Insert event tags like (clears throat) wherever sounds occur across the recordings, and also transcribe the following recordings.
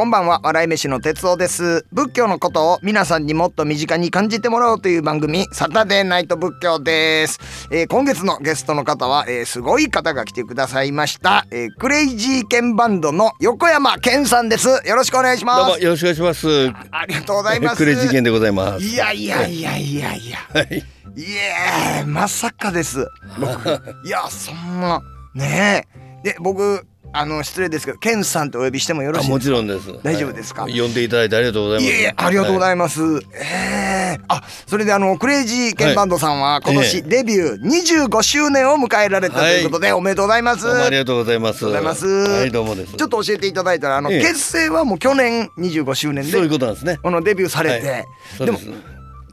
こんばんは。笑い飯の哲夫です。仏教のことを皆さんにもっと身近に感じてもらおうという番組サタデーナイト仏教です、えー今月のゲストの方は、えーすごい方が来てくださいました、えークレイジーケンバンドの横山健さんです。よろしくお願いしどうますもよろしくお願いします。ありがとうございます。クレイジーケンでございます。いやいやいやいやいや。はい。いえまさかです。僕。いやそんな。ねえ。で僕あの失礼ですけどケンさんとお呼びしてもよろあしいですか？もちろんです。大丈夫ですか？はい。呼んでいただいてありがとうございます。いえいえありがとうございます、ええあそれであのクレイジーケンバンドさんは今え年えデビュー25周年を迎えられたということで、おめでとうございます。ありがとうございます。ありがとうございます。はい、どうもです。ちょっと教えていただいたらあの、ええ。結成はもう去年25周年そういうでことなんですね。このデビューされて、はい。そうでもです。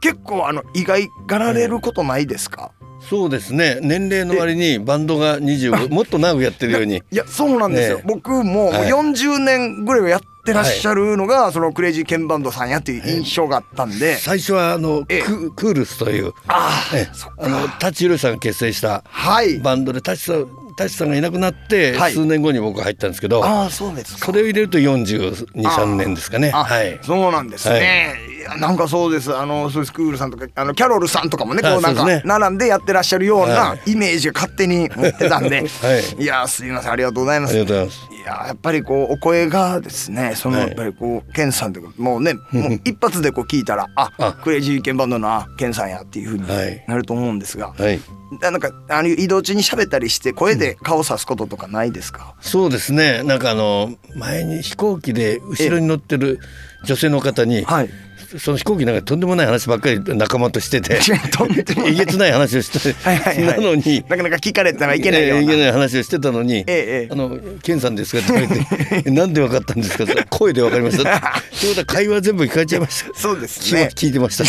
結構あの意外がられることないですか、そうですね。年齢の割にバンドが25もっと長くやってるように。いやそうなんですよ、ええ。僕ももうはい。40年ぐらいはやってらっしゃるのが、そのクレイジーケンバンドさんやっていう印象があったんで、最初はあのええ。ククールスという。ああええ。あのタッチヒロシさんが結成したはい。バンドでタッチさんタッチさんがいなくなってはい。数年後に僕入ったんですけど、ああそうですか。それを入れると42、3年ですかね。あ、はい。そうなんですね、い、やなんかそうです。あのそうですクールさんとかあのキャロルさんとかもねこうなんかね。並んでやってらっしゃるようなはい。イメージが勝手に持ってたんで、(laughs) はい。いやすいませんありがとうございます。ありがとうございます。いややっぱりこうお声がですねそのはい。やっぱりこうケンさんとかもうねもう一発でこう聞いたらああ。クレイジーケンバンドのあケンさんやっていうふうにはい。なると思うんですが、はい。なんかあの移動中に喋ったりして声で顔さすこととかないですか、そうですね。なんかあの前に飛行機で後ろに乗ってる女性の方に、はいその飛行機なんかとんでもない話ばっかり仲間としてて、とんでもない。えげつない話をして、はいなのに。なかなか聞かれたらいけな。いよいけない話をしてたのに、ええあのケンさんですかって言われて (laughs) えなんでわかったんですか？って声でわかりました。ってことは会話全部聞かれちゃいました。そうですね。聞いてました。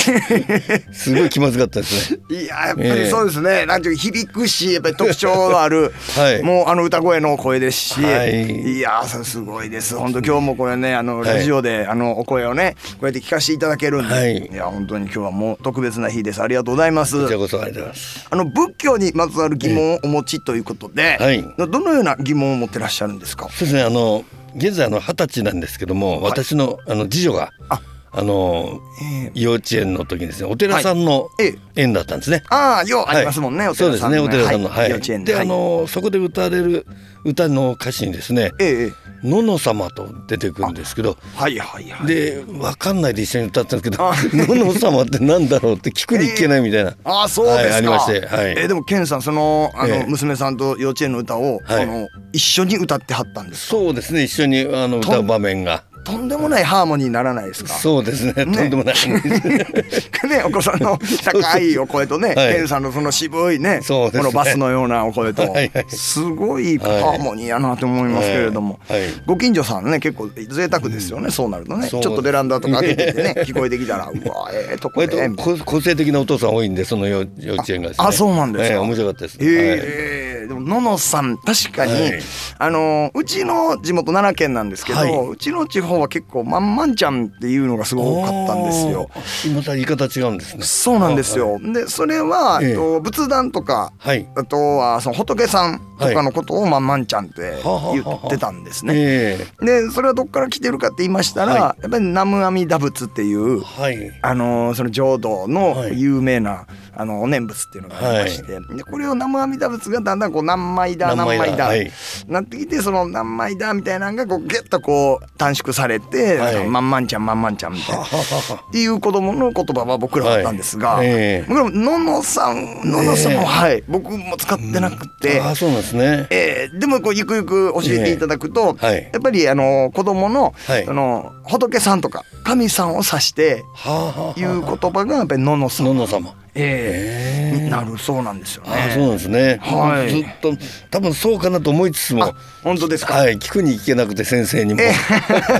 すごい気まずかったですね。いややっぱりそうですね、なんていうか響くしやっぱり特徴のある、はい。もうあの歌声の声ですし、はい。い、やすごいです。本当今日もこれねあのはい。ラジオで、あのお声をねこうやって聞かせていただけるんで、はい。い、や本当に今日はもう特別な日です。ありがとうございます。こちらこそありがとうございます。あの仏教にまつわる疑問をお持ちということで、はい。どのような疑問を持ってらっしゃるんですか？そうですねあの現在あの二十歳なんですけども、私のあの次女があ。あのえ幼稚園の時にですねお寺さんのええ。園だったんですね。ああようありますもんね、おそうですね寺さんのお寺さんの、はい。幼稚園で。であのそこで歌われる歌の歌詞にですねええええ「のの様」と出てくるんですけどはいはいはい。で分かんないで一緒に歌ったんですけどあ「のの様」ってなんだろうって聞くに聞けないみたいな。ああそうですか、はいありましてはい。えーでもケンさんそのあの、ええ。娘さんと幼稚園の歌を、はい。あの一緒に歌ってはったんですか？そうですね一緒にあの歌う場面がとんでもないハーモニーにならないですか？そうですね。とんでもない。(laughs) ねお子さんの高いお声とね、はい。さんのその渋いねね。このバスのようなお声とはいはい。すごいハーモニーやなと思いますけれども、はい。はい。ご近所さんね結構贅沢ですよね、そうなるとね。ちょっとベランダとか開けててね (laughs) 聞こえてきたらうわええとこ割でと個個性的なお父さん多いんでその幼幼稚園がね。あそうなんですか？ええ面白かったです、ええでもののさん確かに、はい。あのうちの地元奈良県なんですけど、はい。うちの地方は結構まんまんちゃんっていうのがすごい多かったんですよ。あー。今とは言い方違うんですね。そうなんですよ。でそれは、ええ。と仏壇とかはい。あとはその仏さんとかのことをまんまんちゃんって言ってたんですね。えでそれはどっから来てるかって言いましたら、はやっぱり南無阿弥陀仏っていうえはい。あのその浄土のはい。有名な、あのお念仏っていうのがありまして、でこれを南無阿弥陀仏がだんだんこう何枚だ何何枚だはい。なってきてその何枚だみたいなのがこうギュッとこう短縮されて、はい。まんまんちゃんまんまんちゃんみたいな。っていう子供の言葉は僕らはあったんです。が、はい。ええ。僕らもののさんののさんも、ええ。はい。僕も使ってなくて、ああそうなんですね。えーでもこうゆくゆく教えていただくと、ええはい。やっぱりあの子供の、はい。その仏さんとか神さんを指してはあはあいう言葉がやっぱりののさん。のの様ええ。えなるそうなんですよね。あそうなんですね、はい。ずっと多分そうかなと思いつつも。本当ですか？はい聞くに聞けなくて先生にも、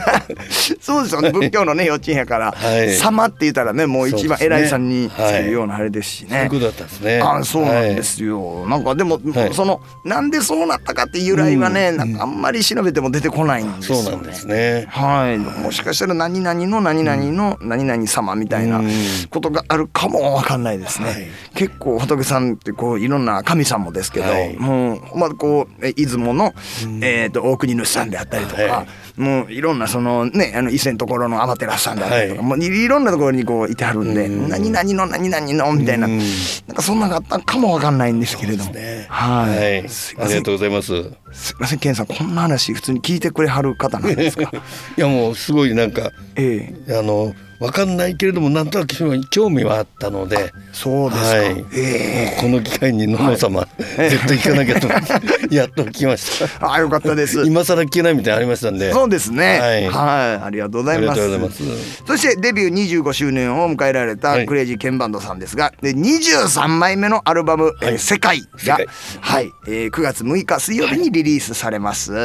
(laughs) そうですよね。(laughs) 仏教のね幼稚園やから、はい。様って言ったらねもう一番偉いさんにつけるようなあれですしね。そういうことだったんですね。あそうなんですよ、なんかでも、はい。そのなんでそうなったかっていう由来はね、なんかあんまり調べても出てこないんですよね。そうなんですね。はい、もしかしたら何々の何々の何々様みたいなうん。ことがあるかもわかんないですね。はい。結構仏さんってこういろんな神さんもですけど、はい。もうまあこうえ出雲の、えっ、と大国主さんであったりとか、はもういろんなそのねあの伊勢のところの天照さんであったりとか、はい。もういろんなところにこういてはるんで、うん。何々の何々のみたいな、うん。なんかそんなのがあったかもわかんないんですけれども、ね。はい、はい。すいません。ありがとうございます。いすいませんケンさんこんな話普通に聞いてくれはる方なんですか？(laughs) やもうすごいなんかええ。あのわかんないけれどもなんとなく興味はあったのでそうですか。はい。ええ。この機会に野々様、絶対行かなきゃと思って (laughs) やっと来ました。あ、よかったです。今更聞けないみたいなのありましたんで。そうですね。ははい。い、ありがとうございます。ありがとうございます。そしてデビュー25周年を迎えられたはい。クレイジーケンバンドさんですが、で23枚目のアルバム「えーはい世界が」世界。はい、えー9月6日水曜日にリリースされます、い。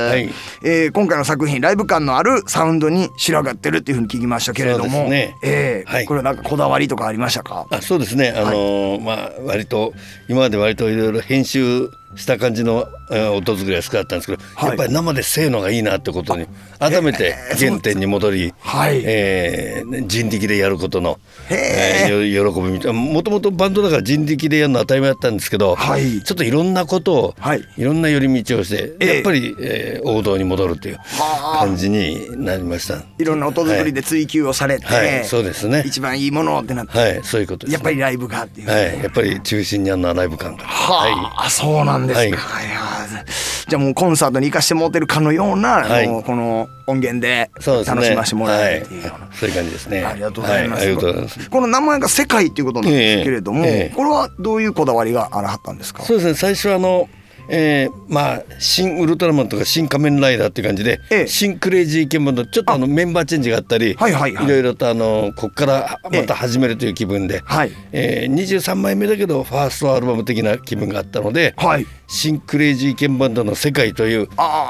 えー今回の作品ライブ感のあるサウンドに仕上がってるっていうふうに聞きましたけれどそうも、ですねえ。ーはい。これなんかこだわりとかありましたか？あそうですね。あのーまあ割と今まで割といろいろ編集した感じのえー音作りが好きだったんですけど、はい。やっぱり生でせーのがいいなってことに改めて原点に戻り、はい。えー人力でやることの、えーよ喜びみたいな。もともとバンドだから人力でやるのは当たり前だったんですけど、はい。ちょっといろんなことを、はい。い、ろんな寄り道をして、ええやっぱり、えー王道に戻るというはあ。感じになりました。いろんな音作りで追求をされて、はい。はい。そうですね。一番いいものってなって、はい、そういうことです、やっぱりライブがっていう、はい、やっぱり中心にあるのはライブ感が。はあ、そうなんですか。はいじゃあもうコンサートに行かしてもらってるかのような、はいこの音源で。楽しませてもらえるっていうような。はい、そういう感じですね。ありがとうございます。この名前が世界っていうことなんですけれども、これはどういうこだわりがあらはったんですか？そうですね。最初はあの。えー、まあ新ウルトラマンとか新仮面ライダーっていう感じで、ええ新クレイジーケンバンドちょっとあのメンバーチェンジがあったり、はいはいはいろいろとあのここからまた始めるという気分で、はいえー、23枚目だけどファーストアルバム的な気分があったので、はい。新クレイジーケンバンドの世界という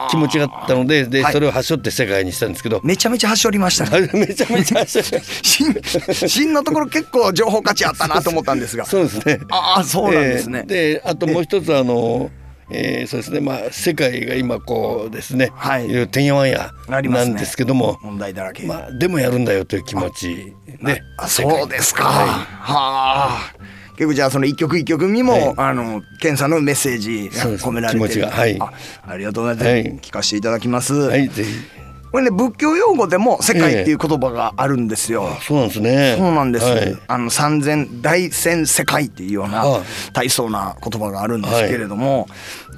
気持ちがあったのでで、はいそれをはしょって世界にしたんですけど、めちゃめちゃはしょりましたね。(laughs) めちゃめちゃはしょりました (laughs) 新新のところ結構情報価値あったなと思ったんですが。(laughs) そうですね。ああそうなんですね。えーであともう一つあの、えーそうですね。まあ世界が今こうですね、はい。いろいろてんやわんやなんですけども、問題だらけ。まあでもやるんだよという気持ち。で、あそうですか。ははあ。結構じゃあその一曲一曲にも、はい。あのケンさんのメッセージ込められてる。気持ちが。はい。あありがとうございます、はい。聞かせていただきます、い、はい、ぜひこれね仏教用語でも世界っていう言葉があるんですよ、そうなんですね。そうなんです、はい。あの三千大千世界っていうようなはい大層な言葉があるんですけれども、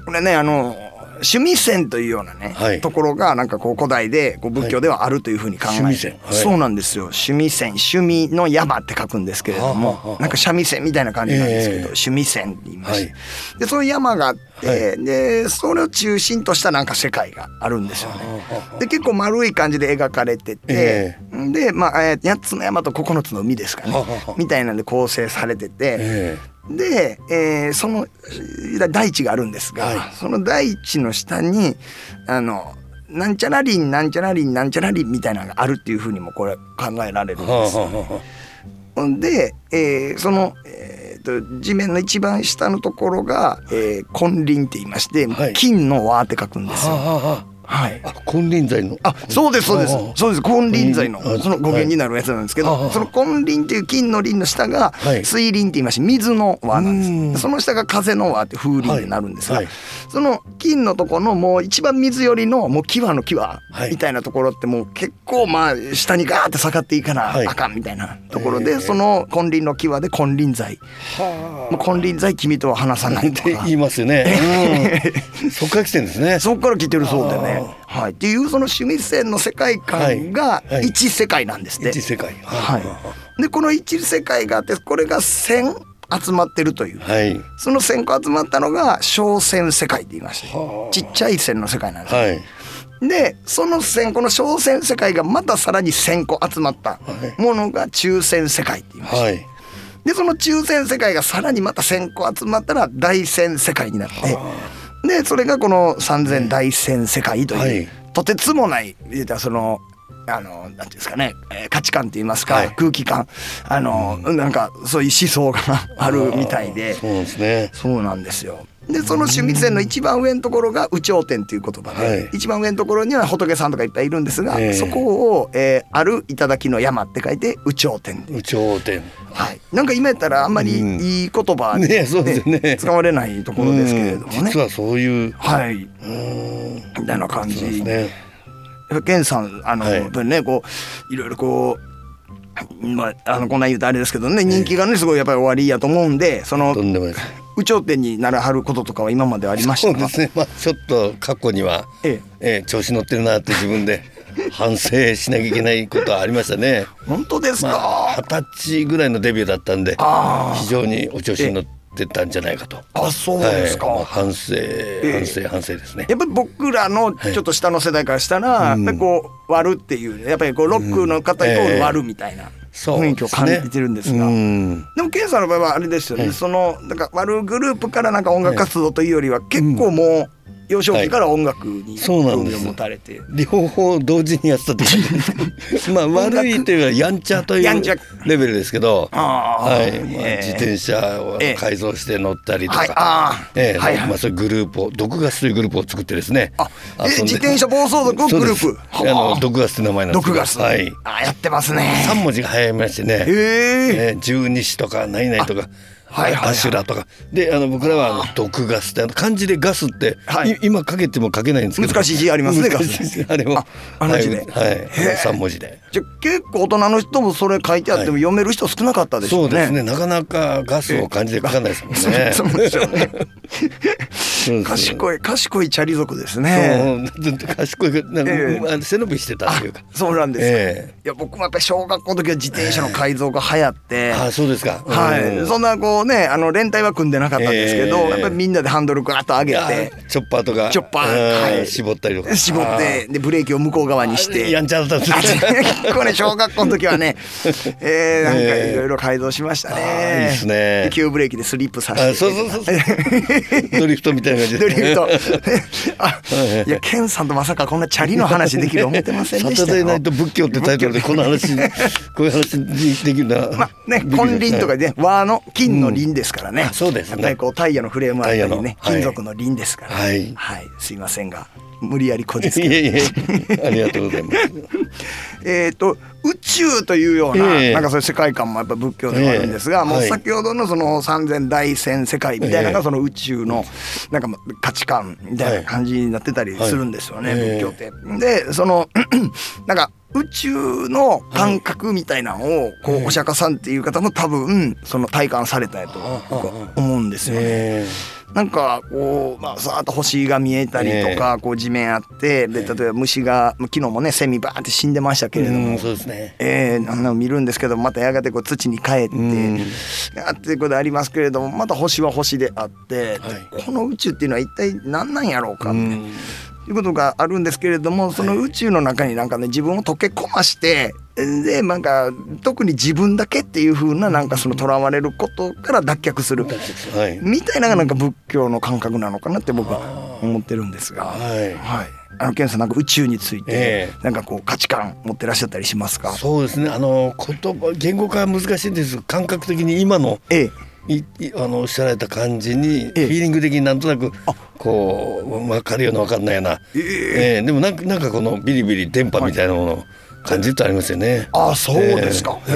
これねあの趣味線というようなね、はい。ところがなんかこう古代でこう仏教ではあるというふうに考えて、趣味線。はい。そうなんですよ。趣味線。趣味の山って書くんですけれども、はあは。なんか三味線みたいな感じなんですけど、ええ。趣味線って言いまして、はい。でそういう山があっでそれを中心としたなんか世界があるんですよね。で結構丸い感じで描かれてて、えでまあ、えー8つの山と9つの海ですかね。はははみたいなんで構成されてて、えで、えーそのえー大地があるんですが、はい。その大地の下にあのなんちゃらりんなんちゃらりんなんちゃらりんみたいなのがあるっていうふうにもこれ考えられるんです。はあはほんで、えーその、えーと地面の一番下のところが、えー金輪って言いまして、はい金の輪って書くんですあはよ。あはあははい金輪際の。あそうですそうです。そうです。金輪際のあその語源になるやつなんですけど、はい。その金輪っていう金の輪の下がはい。水輪って言いまして水の輪なんうん。ですその下が風の輪って風輪になるんですが、その金のとこのもう一番水寄りのもう際の際はい。みたいなところってもう結構まあ下にガーって下がっていかなはい。あかんみたいなところで、ええその金輪の際で金輪際。金輪際君とは話さないって言いますよね。うん、(laughs) そっから来てるんですね。そこから来てるそうでね。はい、っていうその趣味線の世界観が一世界なんですって。一世界。はい、でこの一世界があってこれが千集まってるという。はい。その千個集まったのが小線世界って言いましてはあちっちゃい線の世界なんですよ。はい。でその線この小線世界がまたさらに1,000個集まったものが中線世界って言いまして、はい。でその抽選世界がさらにまた1,000個集まったら大戦世界になってでそれがこの3,000大戦世界という、はい。とてつもないそのあのなんていうんですかね、えー価値観って言いますか、はい。空気感あの、なんかそういう思想が (laughs) あるみたいで。そうですね。そうなんですよ。でその趣味線の一番上のところが「有頂天」っていう言葉で、はい。一番上のところには仏さんとかいっぱいいるんですが、ええ。そこを、えーある頂の山」って書いて「有頂天」で有頂天。はい、なんか今やったらあんまりうん。いい言葉ねそうですよね。使われないところですけれどもね。うん。実。はそういう。はい、うん。みたいな感じ。ですね。ケンさんあの、はい。やっぱりねこういろいろこう。まあ、あのこんなん言うとあれですけどね人気がねすごいやっぱり終わりやと思うんでそのとんでもないです有頂天にならはることとかは今までありましたか？そうですね。まあちょっと過去には、ええ。え調子乗ってるなって自分で反省しなきゃいけないことはありましたね。本当ですか、まあ二十歳ぐらいのデビューだったんであー非常にお調子に乗ってたんじゃないかと。あそうですか、はい。まあ反省反省反省ですね。やっぱり僕らのちょっと下の世代からしたら、うん。やっぱりこう割るっていうやっぱりこうロックの方イコール割るみたいな。そう雰囲気を感じてるんですが。うん。でもケンさんの場合はあれですよね、はいそのなんか割るグループからなんか音楽活動というよりは結構もう幼少期から音楽にそうなんです。興味を持たれて、両方同時にやってたって (laughs) まあ悪いというかやんちゃというレベルですけどはい。まあええ自転車をええ。改造して乗ったりとはい。かええ。はいはい。まあそういうグループを毒ガスというグループを作ってですねあ自転車暴走族グループ。あはあ。の毒ガスって名前なんですけど。毒ガス、はい。あやってますね。三文字が入りましてね。へええ。ー十二支とか何々とか。はいはいはい。アシュラとか。であの僕らはあの毒ガスってあの漢字でガスって、はい。い今書けても書けないんですけど。難しい字ありますね難しい字あれも。ああの字ではい、三文字で。じゃあ結構大人の人もそれ書いてあってもはい。読める人少なかったでしょね。そううですね。なかなかガスを漢字で書かないですもんね。(laughs) そうそうですよね。賢い賢いチャリ族ですね。そう。賢いなんか、ええ。あの背伸びしてたっていうか。そうなんですよ。えいや僕もやっぱり小学校の時は自転車の改造が流行って。あそうですか。はい、うん。そんなこうねあの連帯は組んでなかったんですけど、ええ。やっぱりみんなでハンドルガーッと上げてチョッパーとかチョッパーうんはい。絞ったりとか。絞ってでブレーキを向こう側にして。やんちゃだったんです結構ね (laughs) 小学校の時はね、(laughs) えー、なんかいろいろ改造しましたね。いいっすね。で急ブレーキでスリップさせて。あそうそうそうそう。(laughs) ドリフトみたいな (laughs) ドリフト。(laughs) あ、いや、ケンさんとまさかこんなチャリの話できると思ってませんでしたよ。サタデーナイト仏教ってタイトルでこの話 (laughs) こういう話できるな。まあね、金輪とかね、和の金の輪ですからね。あそうですね。やっぱりこうタイヤのフレームあったりね、金属の輪ですから。はい。すいませんが、無理やりこじつけ。いえいえ。ありがとうございます。(laughs) えっと宇宙というような、ええ。なんかそういう世界観もやっぱ仏教ではあるんですが、もうええ。はい。先ほどのその三千大千世界みたいなのがええ。その宇宙のなんか価値観みたいな感じになってたりするんですよね、はい。仏教って。でその (clears throat) なんか宇宙の感覚みたいなのをこうお釈迦さんっていう方も多分その体感されたやと思うんですよね。えなんかこうまあさーっと星が見えたりとか、こう地面あってで例えば虫が昨日もねセミバーって死んでましたけえれども、うんそうですね。えー、あんなの見るんですけどまたやがてこう土に帰って、ん。あっていうことありますけれどもまた星は星であって、はい。この宇宙っていうのは一体何なんやろうかって、うんいうことがあるんですけれどもその宇宙の中になんかね自分を溶け込ましてでなんか特に自分だけっていう風ななんかそのとらわれることから脱却するはい。みたいなのがなんか仏教の感覚なのかなって僕は思ってるんですが。はい。はい、あのケンさんなんか宇宙についてえなんかこう価値観持ってらっしゃったりしますか？そうですね。あの言葉言語化は難しいんです。感覚的に今のええ、いいあのおっしゃられた感じにフえ。えィーリング的になんとなくこう分かるような分かんないような、ええでもなんかなんかこのビリビリ電波みたいなものを感じるとありますよね。あそうですか。えへ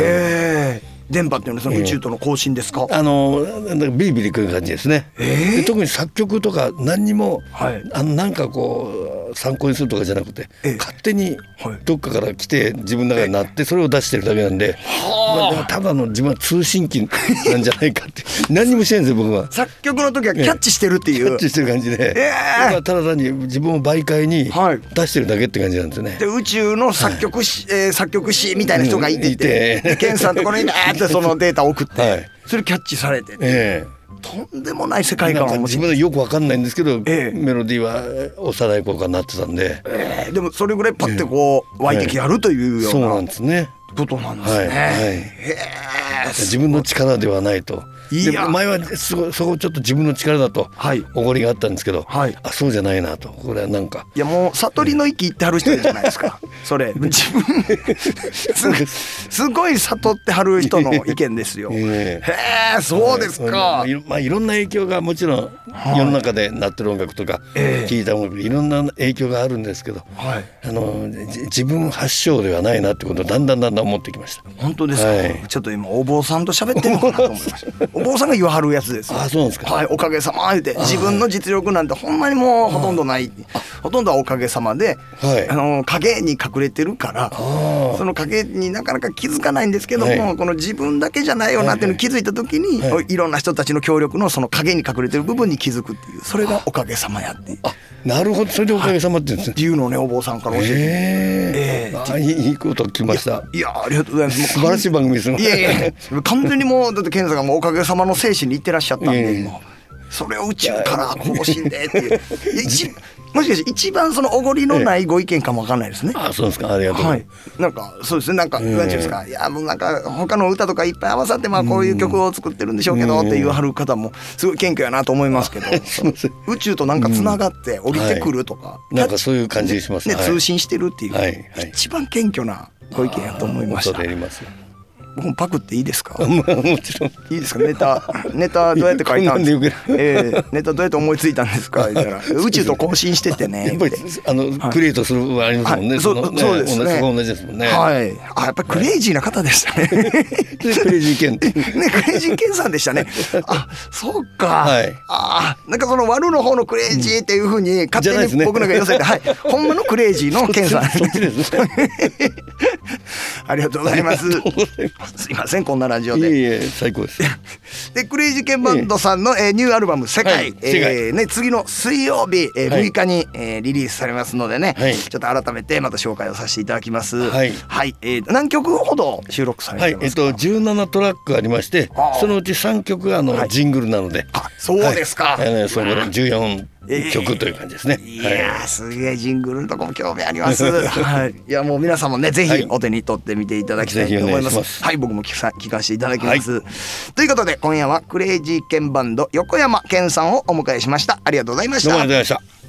え。電波っていうのはその宇宙との交信ですか？あのなんだかビリビリくる感じですね、ええで特に作曲とか何にも、はいあのなんかこう参考にするとかじゃなくて、ええ。勝手にはい。どっかから来て自分の中になってそれを出してるだけなんで、まあでもただの自分は通信機なんじゃないかって (laughs) 何にもしてないんですよ僕は。作曲の時はキャッチしてるっていう。キャッチしてる感じで、えただ単に自分を媒介にはい。出してるだけって感じなんですよね。で宇宙の作曲し、えー作曲師みたいな人がいてて、うんいて。でケンさんのところにバーってそのデータを送って、(laughs) はい。それキャッチされて、えとんでもない世え界観を持ち分でよくわかんないんですけど、ええ。メロディーは幼い頃からなってたんで、えーでもそれぐらいパッてこう湧いてきやるというよそううななんですね。ことなんですね。はい自分の力ではないと。いや。で前はすごいそこちょっと自分の力だとはい。おごりがあったんですけど、はい。あそうじゃないなと。これはなんか。いやもう悟りの域行ってはる人いるじゃないですか。(laughs) それ。自分すすごい悟ってはる人の意見ですよ。(laughs) ええ。へえそうですか。まあ。いろまあいろんな影響がもちろんはい。世の中でなってる音楽とかええ。聞いた音楽いろんな影響があるんですけど、はい。あのじ自分発祥ではないなってことをだんだんだんだってきました。本当ですか、はい。ちょっと今お坊さんと喋ってるのかなと思いました。お坊さんが言わはるやつですよ。あそうなんですか？はいおかげさま言うて自分の実力なんてほんまにもうほとんどない。ほとんどはおかげさまで、はい。あの影に隠れてるからその影になかなか気づかないんですけども、はい。この自分だけじゃないよなっていうのに気づいた時に、はい。い、ろんな人たちの協力のその影に隠れてる部分に気づくっていうそれがおかげさまやって。なるほど。それでおかげさまって言うんですね。っていうのをねお坊さんから教えて、ええええ。あいいいいこと聞きました。いやありがとうございます。素晴らしい番組ですね。いやいや完全にもうだって健さんがもうおかげさまの精神にいってらっしゃったんで今それを宇宙から更新でっていう。もしかして一番そのおごりのないご意見かもわかんないですね。あそうですか。ありがとうはい。なんかそうですね。なんか、なんていうんですか。いやもうなんか他の歌とかいっぱい合わさってまあこういう曲を作ってるんでしょうけど、って言わはる方もすごい謙虚やなと思いますけど宇宙となんかつながって降りてくるとか、なんかそういう感じしますね、はい通信してるっていう、一番謙虚なご意見やと思いました。恐れ入ります。僕もパクっていいですか？ま (laughs) あもちろん。いいですか？ネタ (laughs) ネタどうやって書いたんですか？ええ。ネタどうやって思いついたんですか？(laughs) 宇宙と交信しててね。やっぱりあの、クリエイトする部分ありますもんね。はい。そうのそうですね。同じですもんね。はい。あやっぱりクレイジーな方でしたね。でクレイジーケン。って。ねクレイジーケンさんでしたね。あそうか、はい。あなんかその悪の方のクレイジーっていうふうに勝手に僕なんか寄せて、はい。ほんまのクレイジーのケンさん。ありがとうございます (laughs) すいませんこんなラジオで。いえいえ最高です。(laughs) でクレイジーケンバンドさんの、えーニューアルバム「世界」はいえーね、次の水曜日、えーはい。6日に、えーリリースされますのでね、はい。ちょっと改めてまた紹介をさせていただきます。はい。えー何曲ほど収録されはい、えってますか、と17トラックありましてそのうち3曲があの、はい。ジングルなので。あそうですか。はい、えーそこで14曲という感じですね。いやーすげえジングルのとこも興味あります。(laughs) はい、いやもう皆さんもねぜはいひお手に取ってみていただきたいと思います。ぜひお願いしますはい僕も聞か聞かせていただきます。ということで今夜はクレイジーケンバンド横山健さんをお迎えしました。ありがとうございましたどうもありがとうございました。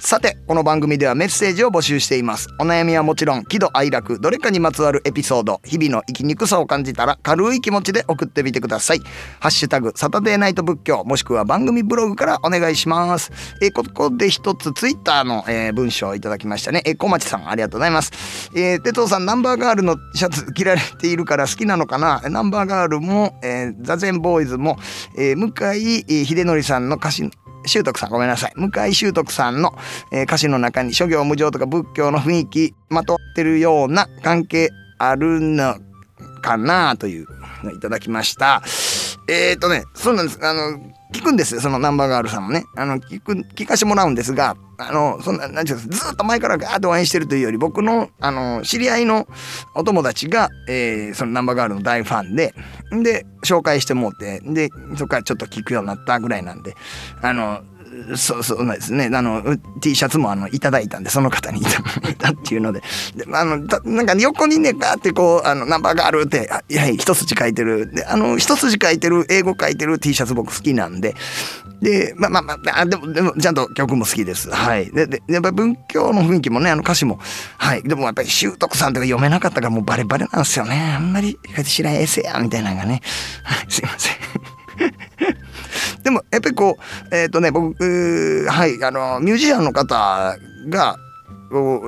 さてこの番組ではメッセージを募集しています。お悩みはもちろん喜怒哀楽どれかにまつわるエピソード日々の生きにくさを感じたら軽い気持ちで送ってみてください。ハッシュタグサタデーナイト仏教もしくは番組ブログからお願いします。えここで一つツイッターの、えー文章をいただきましたね。え小町さんありがとうございます。えー、哲夫さんナンバーガールのシャツ着られているから好きなのかな？ナンバーガールも、えー、ザゼンボーイズも、えー向井秀則さんの歌詞修徳さんごめんなさい。向井修徳さんの、えー歌詞の中に諸行無常とか仏教の雰囲気まとってるような関係あるのかなというのいただきました。えっ、とねそうなんです。あの聞くんですよそのナンバーガールさんもね。あの聞く聞かしてもらうんですがあのそんななんていうかずっと前からガーッと応援してるというより僕のあの知り合いのお友達が、えーそのナンバーガールの大ファンでで紹介してもうてでそこからちょっと聞くようになったぐらいなんであのそうそうなんですね。あの T シャツもあのいただいたんでその方にいたいたっていうので。であのたなんか横にねガーってこうあのナンバーガールってあいや一筋書いてる。であの一筋書いてる英語書いてる T シャツ僕好きなんで。でまあまあまあでもでもちゃんと曲も好きです。はい。ででやっぱり文教の雰囲気もねあの歌詞も。はい。でもやっぱり習得さんとか読めなかったからもうバレバレなんですよね。あんまりこうやって知らんエセやみたいなのがね。はい。すいません。でもやっぱりこうえっ、とね僕はいあのミュージシャンの方が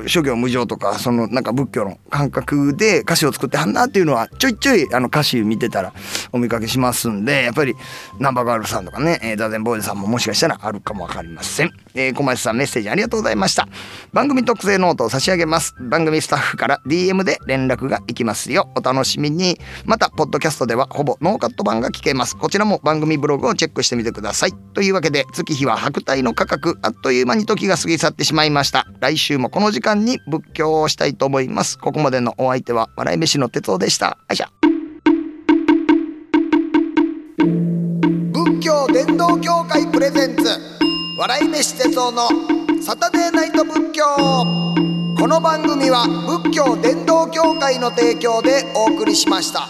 諸行無常とかそのなんか仏教の感覚で歌詞を作ってはんなっていうのはちょいちょいあの歌詞見てたらお見かけしますんでやっぱりナンバーガールさんとかね、えー、 ZAZEN BOYS さんももしかしたらあるかもわかりません、えー、小町さんメッセージありがとうございました番組特製ノートを差し上げます番組スタッフから DM で連絡がいきますよお楽しみにまたポッドキャストではほぼノーカット版が聞けますこちらも番組ブログをチェックしてみてくださいというわけで月日は百代の過客あっという間に時が過ぎ去ってしまいました来週もこの時間に仏教をしたいと思います。ここまでのお相手は笑い飯の哲夫でした。あいしゃ。仏教伝道協会プレゼンツ。笑い飯哲夫のサタデーナイト仏教。この番組は仏教伝道協会の提供でお送りしました。